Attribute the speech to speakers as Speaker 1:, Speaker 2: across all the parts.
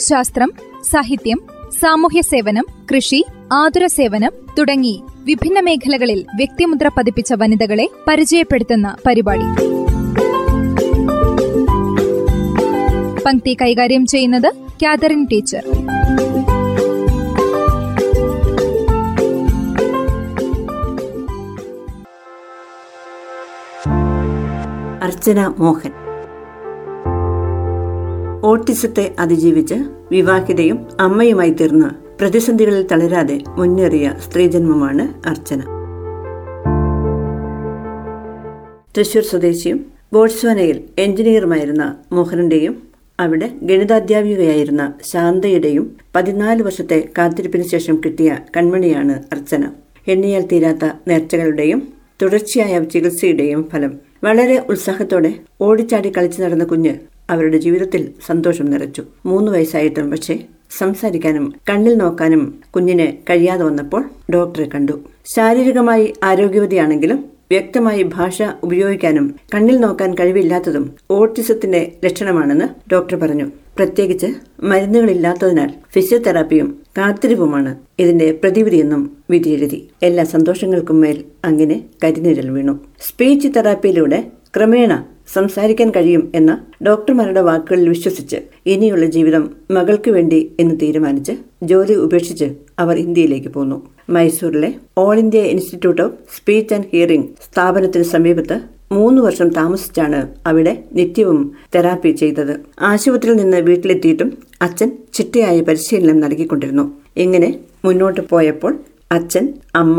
Speaker 1: ശാസ്ത്രം സാഹിത്യം സാമൂഹ്യ സേവനം കൃഷി ആതുര സേവനം തുടങ്ങി വിഭിന്ന മേഖലകളിൽ വ്യക്തിമുദ്ര പതിപ്പിച്ച വനിതകളെ പരിചയപ്പെടുത്തുന്ന പരിപാടി. പങ്ക്തി കൈകാര്യം ചെയ്യുന്നത് കാതറിൻ ടീച്ചർ.
Speaker 2: അർച്ചന മോഹൻ. ഓട്ടിസത്തെ അതിജീവിച്ച് വിവാഹിതയും അമ്മയുമായി തീർന്ന് പ്രതിസന്ധികളിൽ തളരാതെ മുന്നേറിയ സ്ത്രീജന്മമാണ് അർച്ചന. തൃശൂർ സ്വദേശിയും ബോട്സ്വാനയിൽ എഞ്ചിനീയറുമായിരുന്ന മോഹനന്റെയും അവിടെ ഗണിതാധ്യാപികയായിരുന്ന ശാന്തയുടെയും പതിനാല് വർഷത്തെ കാത്തിരിപ്പിന് ശേഷം കിട്ടിയ കൺമണിയാണ് അർച്ചന. എണ്ണിയാൽ തീരാത്ത നേർച്ചകളുടെയും തുടർച്ചയായ ചികിത്സയുടെയും ഫലം വളരെ ഉത്സാഹത്തോടെ ഓടിച്ചാടി കളിച്ചു നടന്ന കുഞ്ഞ് അവരുടെ ജീവിതത്തിൽ സന്തോഷം നിറച്ചു. മൂന്ന് വയസ്സായിട്ടും പക്ഷേ സംസാരിക്കാനും കണ്ണിൽ നോക്കാനും കുഞ്ഞിന് കഴിയാതെ വന്നപ്പോൾ ഡോക്ടറെ കണ്ടു. ശാരീരികമായി ആരോഗ്യവതിയാണെങ്കിലും വ്യക്തമായി ഭാഷ ഉപയോഗിക്കാനും കണ്ണിൽ നോക്കാൻ കഴിവില്ലാത്തതും ഓട്ടിസത്തിന്റെ ലക്ഷണമാണെന്ന് ഡോക്ടർ പറഞ്ഞു. പ്രത്യേകിച്ച് മരുന്നുകളില്ലാത്തതിനാൽ ഫിസിയോതെറാപ്പിയും കാത്തിരിപ്പുമാണ് ഇതിന്റെ പ്രതിവിധിയെന്നും വിധിയെഴുതി. എല്ലാ സന്തോഷങ്ങൾക്കും മേൽ അങ്ങനെ കരിനിഴൽ വീണു. സ്പീച്ച് തെറാപ്പിയിലൂടെ ക്രമേണ സംസാരിക്കാൻ കഴിയും എന്ന ഡോക്ടർമാരുടെ വാക്കുകളിൽ വിശ്വസിച്ച് ഇനിയുള്ള ജീവിതം മകൾക്ക് വേണ്ടി എന്ന് തീരുമാനിച്ച് ജോലി ഉപേക്ഷിച്ച് അവർ ഇന്ത്യയിലേക്ക് പോന്നു. മൈസൂരിലെ all India institute of speech and hearing സ്ഥാപനത്തിന് സമീപത്ത് മൂന്ന് വർഷം താമസിച്ചാണ് അവിടെ നിത്യവും തെറാപ്പി ചെയ്തത്. ആശുപത്രിയിൽ നിന്ന് വീട്ടിലെത്തിയിട്ടും അച്ഛൻ ചിട്ടയായ പരിശീലനം നൽകിക്കൊണ്ടിരുന്നു. ഇങ്ങനെ മുന്നോട്ട് പോയപ്പോൾ അച്ഛൻ അമ്മ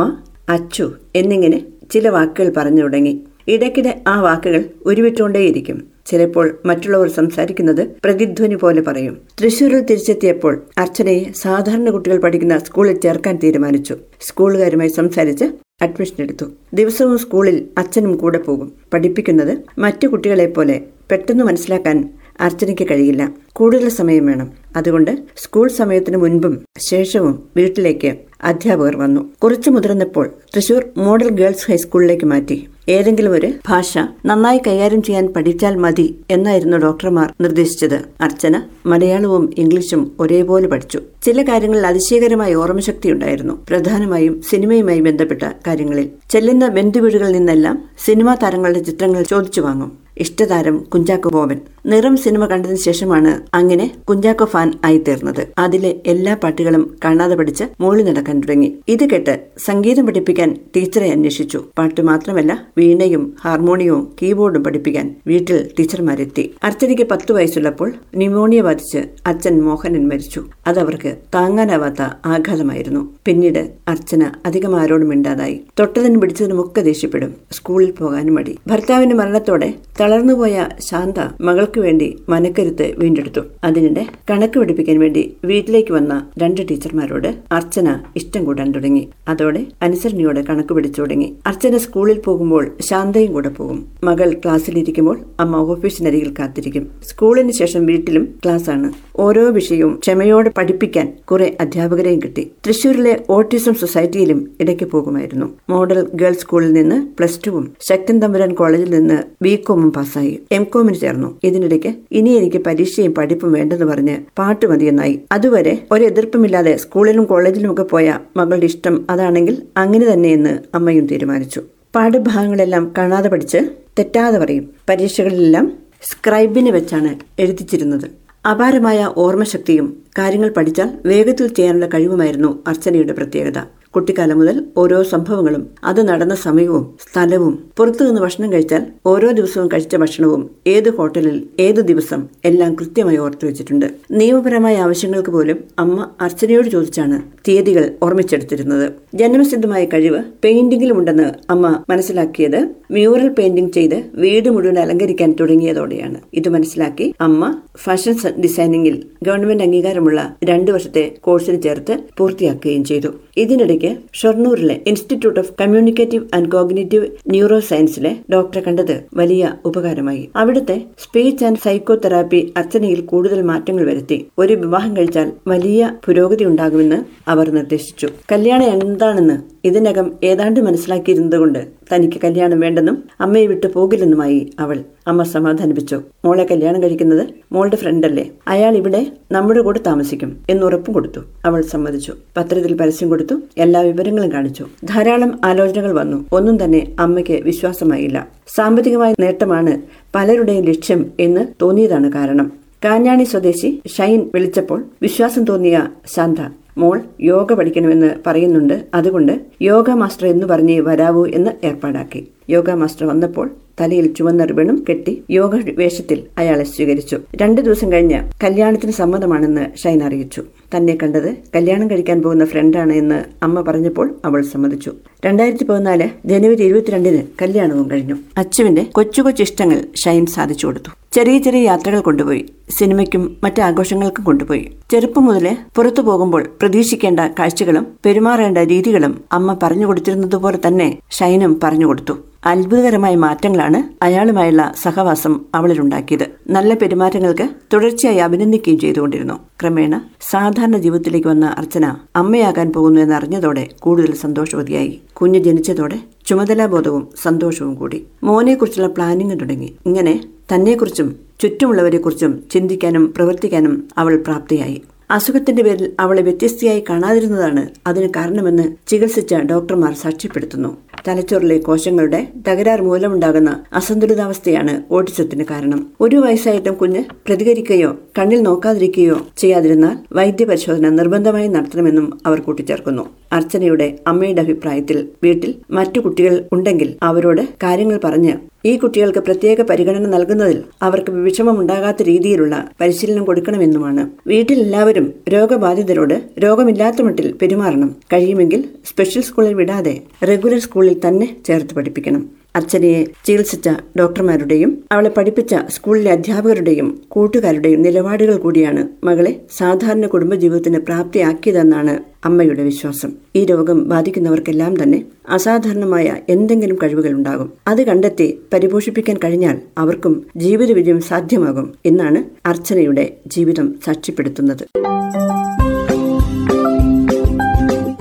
Speaker 2: അച്ചു എന്നിങ്ങനെ ചില വാക്കുകൾ പറഞ്ഞു തുടങ്ങി. ഇടയ്ക്കിടെ ആ വാക്കുകൾ ഉരുവിട്ടുകൊണ്ടേയിരിക്കും. ചിലപ്പോൾ മറ്റുള്ളവർ സംസാരിക്കുന്നത് പ്രതിധ്വനി പോലെ പറയും. തൃശൂരിൽ തിരിച്ചെത്തിയപ്പോൾ അർച്ചനയെ സാധാരണ കുട്ടികൾ പഠിക്കുന്ന സ്കൂളിൽ ചേർക്കാൻ തീരുമാനിച്ചു. സ്കൂളുകാരുമായി സംസാരിച്ച് അഡ്മിഷൻ എടുത്തു. ദിവസവും സ്കൂളിൽ അച്ഛനും കൂടെ പോകും. പഠിപ്പിക്കുന്നത് മറ്റു കുട്ടികളെ പോലെ പെട്ടെന്ന് മനസ്സിലാക്കാൻ അർച്ചനയ്ക്ക് കഴിയില്ല. കൂടുതൽ സമയം വേണം. അതുകൊണ്ട് സ്കൂൾ സമയത്തിന് മുൻപും ശേഷവും വീട്ടിലേക്ക് അധ്യാപകർ വന്നു. കുറച്ചു മുതിർന്നപ്പോൾ തൃശൂർ മോഡൽ ഗേൾസ് ഹൈസ്കൂളിലേക്ക് മാറ്റി. ഏതെങ്കിലും ഒരു ഭാഷ നന്നായി കൈകാര്യം ചെയ്യാൻ പഠിച്ചാൽ മതി എന്നായിരുന്നു ഡോക്ടർമാർ നിർദ്ദേശിച്ചത്. അർച്ചന മലയാളവും ഇംഗ്ലീഷും ഒരേപോലെ പഠിച്ചു. ചില കാര്യങ്ങളിൽ അതിശയകരമായ ഓർമ്മശക്തി ഉണ്ടായിരുന്നു. പ്രധാനമായും സിനിമയുമായി ബന്ധപ്പെട്ട കാര്യങ്ങളിൽ. ചെല്ലുന്ന ബന്ധുവീടുകളിൽ നിന്നെല്ലാം സിനിമാ താരങ്ങളുടെ ചിത്രങ്ങൾ ചോദിച്ചു വാങ്ങും. ഇഷ്ടതാരം കുഞ്ചാക്കോ ബോബൻ. നിറം സിനിമ കണ്ടതിന് ശേഷമാണ് അങ്ങനെ കുഞ്ചാക്കോ ഫാൻ ആയി ആയിത്തീർന്നത്. അതിലെ എല്ലാ പാട്ടുകളും കാണാതെ പഠിച്ച് മൂളി നടക്കാൻ തുടങ്ങി. ഇത് കേട്ട് സംഗീതം പഠിപ്പിക്കാൻ ടീച്ചറെ അന്വേഷിച്ചു. പാട്ട് മാത്രമല്ല വീണയും ഹാർമോണിയവും കീബോർഡും പഠിപ്പിക്കാൻ വീട്ടിൽ ടീച്ചർമാരെത്തി. അർച്ചനയ്ക്ക് പത്ത് വയസ്സുള്ളപ്പോൾ ന്യൂമോണിയ ബാധിച്ച് അച്ഛൻ മോഹനൻ മരിച്ചു. അതവർക്ക് താങ്ങാനാവാത്ത ആഘാതമായിരുന്നു. പിന്നീട് അർച്ചന അധികം ആരോടും മിണ്ടാതായി. തൊട്ടതിന് പിടിച്ചതിനുമൊക്കെ ദേഷ്യപ്പെടും. സ്കൂളിൽ പോകാനും മടി. ഭർത്താവിന്റെ മരണത്തോടെ തളർന്നുപോയ ശാന്ത മകൾക്ക് വേണ്ടി മനക്കരുത്ത് വീണ്ടെടുത്തു. അതിനിടെ കണക്ക് പഠിപ്പിക്കാൻ വേണ്ടി വീട്ടിലേക്ക് വന്ന രണ്ട് ടീച്ചർമാരോട് അർച്ചന ഇഷ്ടം കൂടാൻ തുടങ്ങി. അതോടെ അനുസരണയോടെ കണക്ക് പിടിച്ചു തുടങ്ങി. അർച്ചന സ്കൂളിൽ പോകുമ്പോൾ ശാന്തയും കൂടെ പോകും. മകൾ ക്ലാസ്സിലിരിക്കുമ്പോൾ അമ്മ ഓഫീസിനരികിൽ കാത്തിരിക്കും. സ്കൂളിന് ശേഷം വീട്ടിലും ക്ലാസ്സാണ്. ഓരോ വിഷയവും ക്ഷമയോടെ പഠിപ്പിക്കാൻ കുറെ അധ്യാപകരെയും കിട്ടി. തൃശൂരിലെ ഓട്ടിസം സൊസൈറ്റിയിലും ഇടയ്ക്ക് പോകുമായിരുന്നു. മോഡൽ ഗേൾസ് സ്കൂളിൽ നിന്ന് പ്ലസ് ടുവും ശക്തൻ തമ്പുരാൻ കോളേജിൽ നിന്ന് ബി കോമും പാസ്സായി. എം കോമിന് ചേർന്നു. ഇതിനിടയ്ക്ക് ഇനി എനിക്ക് പരീക്ഷയും പഠിപ്പും വേണ്ടെന്ന് പറഞ്ഞ് പാട്ട് മതിയെന്നായി. അതുവരെ ഒരു എതിർപ്പുമില്ലാതെ സ്കൂളിലും കോളേജിലും ഒക്കെ പോയ മകളുടെ ഇഷ്ടം അതാണെങ്കിൽ അങ്ങനെ തന്നെയെന്ന് അമ്മയും തീരുമാനിച്ചു. പാഠഭാഗങ്ങളെല്ലാം കാണാതെ പഠിച്ച് തെറ്റാതെ പറയും. പരീക്ഷകളിലെല്ലാം സ്ക്രൈബിന് വെച്ചാണ് എഴുതിച്ചിരുന്നത്. അപാരമായ ഓർമ്മശക്തിയും കാര്യങ്ങൾ പഠിച്ചാൽ വേഗത്തിൽ ചെയ്യാനുള്ള കഴിവുമായിരുന്നു അർച്ചനയുടെ പ്രത്യേകത. കുട്ടിക്കാലം മുതൽ ഓരോ സംഭവങ്ങളും അത് നടന്ന സമയവും സ്ഥലവും പുറത്തുനിന്ന് ഭക്ഷണം കഴിച്ചാൽ ഓരോ ദിവസവും കഴിച്ച ഭക്ഷണവും ഏത് ഹോട്ടലിൽ ഏത് ദിവസം എല്ലാം കൃത്യമായി ഓർത്തു വെച്ചിട്ടുണ്ട്. നിയമപരമായ ആവശ്യങ്ങൾക്ക് പോലും അമ്മ അർച്ചനയോട് ചോദിച്ചാണ് തീയതികൾ ഓർമ്മിച്ചെടുത്തിരുന്നത്. ജന്മസിദ്ധമായ കഴിവ് പെയിന്റിംഗിലും ഉണ്ടെന്ന് അമ്മ മനസ്സിലാക്കിയത് മ്യൂറൽ പെയിന്റിംഗ് ചെയ്ത് വീട് മുഴുവൻ അലങ്കരിക്കാൻ തുടങ്ങിയതോടെയാണ്. ഇത് മനസ്സിലാക്കി അമ്മ ഫാഷൻ ഡിസൈനിങ്ങിൽ ഗവൺമെന്റ് അംഗീകാരമുള്ള രണ്ടു വർഷത്തെ കോഴ്സിന് ചേർത്ത് പൂർത്തിയാക്കുകയും ചെയ്തു. ഇതിനിടയ്ക്ക് ഷൊർണൂരിലെ institute of communicative and cognitive neuro സയൻസിലെ ഡോക്ടറെ കണ്ടത് വലിയ ഉപകാരമായി. അവിടുത്തെ സ്പീച്ച് ആൻഡ് സൈക്കോ തെറാപ്പി അർച്ചനയിൽ കൂടുതൽ മാറ്റങ്ങൾ വരുത്തി. ഒരു വിവാഹം കഴിച്ചാൽ വലിയ പുരോഗതി ഉണ്ടാകുമെന്ന് അവർ നിർദ്ദേശിച്ചു. കല്യാണം എന്താണെന്ന് ഇതിനകം ഏതാണ്ട് മനസ്സിലാക്കിയിരുന്നതുകൊണ്ട് തനിക്ക് കല്യാണം വേണ്ടെന്നും അമ്മയെ വിട്ടു പോകില്ലെന്നുമായി അവൾ അമ്മ സമാധാനിപ്പിച്ചു. മോളെ കല്യാണം കഴിക്കുന്നത് മോളുടെ ഫ്രണ്ടല്ലേ അയാൾ ഇവിടെ നമ്മുടെ കൂടെ താമസിക്കും എന്ന് ഉറപ്പ് കൊടുത്തു. അവൾ സമ്മതിച്ചു. പത്രത്തിൽ പരസ്യം കൊടുത്തു. എല്ലാ വിവരങ്ങളും കാണിച്ചു. ധാരാളം ആലോചനകൾ വന്നു. ഒന്നും തന്നെ അമ്മയ്ക്ക് വിശ്വാസമായില്ല. സാമ്പത്തികമായ നേട്ടമാണ് പലരുടെയും ലക്ഷ്യം എന്ന് തോന്നിയതാണ് കാരണം. കാഞ്ഞാണി സ്വദേശി ഷൈൻ വിളിച്ചപ്പോൾ വിശ്വാസം തോന്നിയ ശാന്ത മോൾ യോഗ പഠിക്കണമെന്ന് പറയുന്നുണ്ട്. അതുകൊണ്ട് യോഗ മാസ്റ്റർ എന്ന് പറഞ്ഞ് വരാവൂ എന്ന് ഏർപ്പാടാക്കി. യോഗ മാസ്റ്റർ വന്നപ്പോൾ തലയിൽ ചുവന്ന റിബണും കെട്ടി യോഗ വേഷത്തിൽ അയാളെ സ്വീകരിച്ചു. രണ്ടു ദിവസം കഴിഞ്ഞ് കല്യാണത്തിന് സമ്മതമാണെന്ന് ഷൈൻ അറിയിച്ചു. തന്നെ കണ്ടത് കല്യാണം കഴിക്കാൻ പോകുന്ന ഫ്രണ്ടാണ് എന്ന് അമ്മ പറഞ്ഞപ്പോൾ അവൾ സമ്മതിച്ചു. രണ്ടായിരത്തി പതിനാല് ജനുവരി ഇരുപത്തിരണ്ടിന് കല്യാണവും കഴിഞ്ഞു. അച്ചുവിന്റെ കൊച്ചു കൊച്ചു ഇഷ്ടങ്ങൾ ഷൈൻ സാധിച്ചു കൊടുത്തു. ചെറിയ ചെറിയ യാത്രകൾ കൊണ്ടുപോയി. സിനിമയ്ക്കും മറ്റു ആഘോഷങ്ങൾക്കും കൊണ്ടുപോയി. ചെറുപ്പം മുതലേ പുറത്തു പോകുമ്പോൾ പ്രതീക്ഷിക്കേണ്ട കാഴ്ചകളും പെരുമാറേണ്ട രീതികളും അമ്മ പറഞ്ഞു കൊടുത്തിരുന്നതുപോലെ തന്നെ ഷൈനും പറഞ്ഞു കൊടുത്തു. അത്ഭുതകരമായ മാറ്റങ്ങളാണ് അയാളുമായുള്ള സഹവാസം അവളിലുണ്ടാക്കിയത്. നല്ല പെരുമാറ്റങ്ങൾക്ക് തുടർച്ചയായി അഭിനന്ദിക്കുകയും ചെയ്തുകൊണ്ടിരുന്നു. ക്രമേണ സാധാരണ ജീവിതത്തിലേക്ക് വന്ന അർച്ചന അമ്മയാകാൻ പോകുന്നു എന്നറിഞ്ഞതോടെ കൂടുതൽ സന്തോഷവതിയായി. കുഞ്ഞ് ജനിച്ചതോടെ ചുമതലാബോധവും സന്തോഷവും കൂടി. മോനെക്കുറിച്ചുള്ള പ്ലാനിങ് തുടങ്ങി. ഇങ്ങനെ തന്നെക്കുറിച്ചും ചുറ്റുമുള്ളവരെക്കുറിച്ചും ചിന്തിക്കാനും പ്രവർത്തിക്കാനും അവൾ പ്രാപ്തിയായി. അസുഖത്തിന്റെ പേരിൽ അവളെ വ്യത്യസ്തയായി കാണാതിരുന്നതാണ് അതിന് കാരണമെന്ന് ചികിത്സിച്ച ഡോക്ടർമാർ സാക്ഷ്യപ്പെടുത്തുന്നു. തലച്ചോറിലെ കോശങ്ങളുടെ തകരാർ മൂലമുണ്ടാകുന്ന അസന്തുലിതാവസ്ഥയാണ് ഓട്ടിസത്തിന് കാരണം. ഒരു വയസ്സായിട്ടും കുഞ്ഞ് പ്രതികരിക്കുകയോ കണ്ണിൽ നോക്കാതിരിക്കുകയോ ചെയ്യാതിരുന്നാൽ വൈദ്യപരിശോധന നിർബന്ധമായി നടത്തണമെന്നും അവർ കൂട്ടിച്ചേർക്കുന്നു. അർച്ചനയുടെ അമ്മയുടെ അഭിപ്രായത്തിൽ വീട്ടിൽ മറ്റു കുട്ടികൾ ഉണ്ടെങ്കിൽ അവരോട് കാര്യങ്ങൾ പറഞ്ഞ് ഈ കുട്ടികൾക്ക് പ്രത്യേക പരിഗണന നൽകുന്നതിൽ അവർക്ക് വിഷമമുണ്ടാകാത്ത രീതിയിലുള്ള പരിശീലനം കൊടുക്കണമെന്നുമാണ്. വീട്ടിൽ എല്ലാവരും രോഗബാധിതരോട് രോഗമില്ലാത്ത മട്ടിൽ പെരുമാറണം. കഴിയുമെങ്കിൽ സ്പെഷ്യൽ സ്കൂളിൽ വിടാതെ റെഗുലർ സ്കൂളിൽ തന്നെ ചേർത്ത് പഠിപ്പിക്കണം. അർച്ചനയെ ചികിത്സിച്ച ഡോക്ടർമാരുടെയും അവളെ പഠിപ്പിച്ച സ്കൂളിലെ അധ്യാപകരുടെയും കൂട്ടുകാരുടെയും നിലപാടുകൾ കൂടിയാണ് മകളെ സാധാരണ കുടുംബജീവിതത്തിന് പ്രാപ്തിയാക്കിയതെന്നാണ് അമ്മയുടെ വിശ്വാസം. ഈ രോഗം ബാധിക്കുന്നവർക്കെല്ലാം തന്നെ അസാധാരണമായ എന്തെങ്കിലും കഴിവുകൾ ഉണ്ടാകും. അത് കണ്ടെത്തി പരിപോഷിപ്പിക്കാൻ കഴിഞ്ഞാൽ അവർക്കും ജീവിത വിജയം സാധ്യമാകും എന്നാണ് അർച്ചനയുടെ ജീവിതം സാക്ഷ്യപ്പെടുത്തുന്നത്.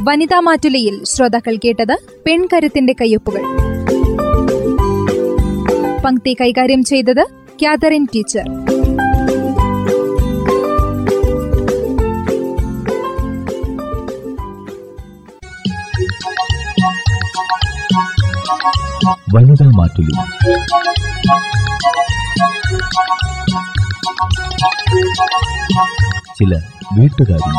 Speaker 1: വനിതാ മാറ്റുലയിൽ ശ്രോതാക്കൾ കേട്ടത് പെൺകരുത്തിന്റെ കയ്യൊപ്പുകൾ. പങ്ക്തി കൈകാര്യം ചെയ്തത് കാതറിൻ ടീച്ചർ.
Speaker 3: വനിതാ മാറ്റുലി. ചില വീട്ടുകാരി.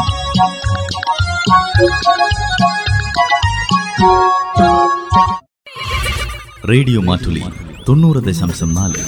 Speaker 3: റേഡിയോ മാറ്റുലി. തൊണ്ണൂറ് ദശാംശം നാല്.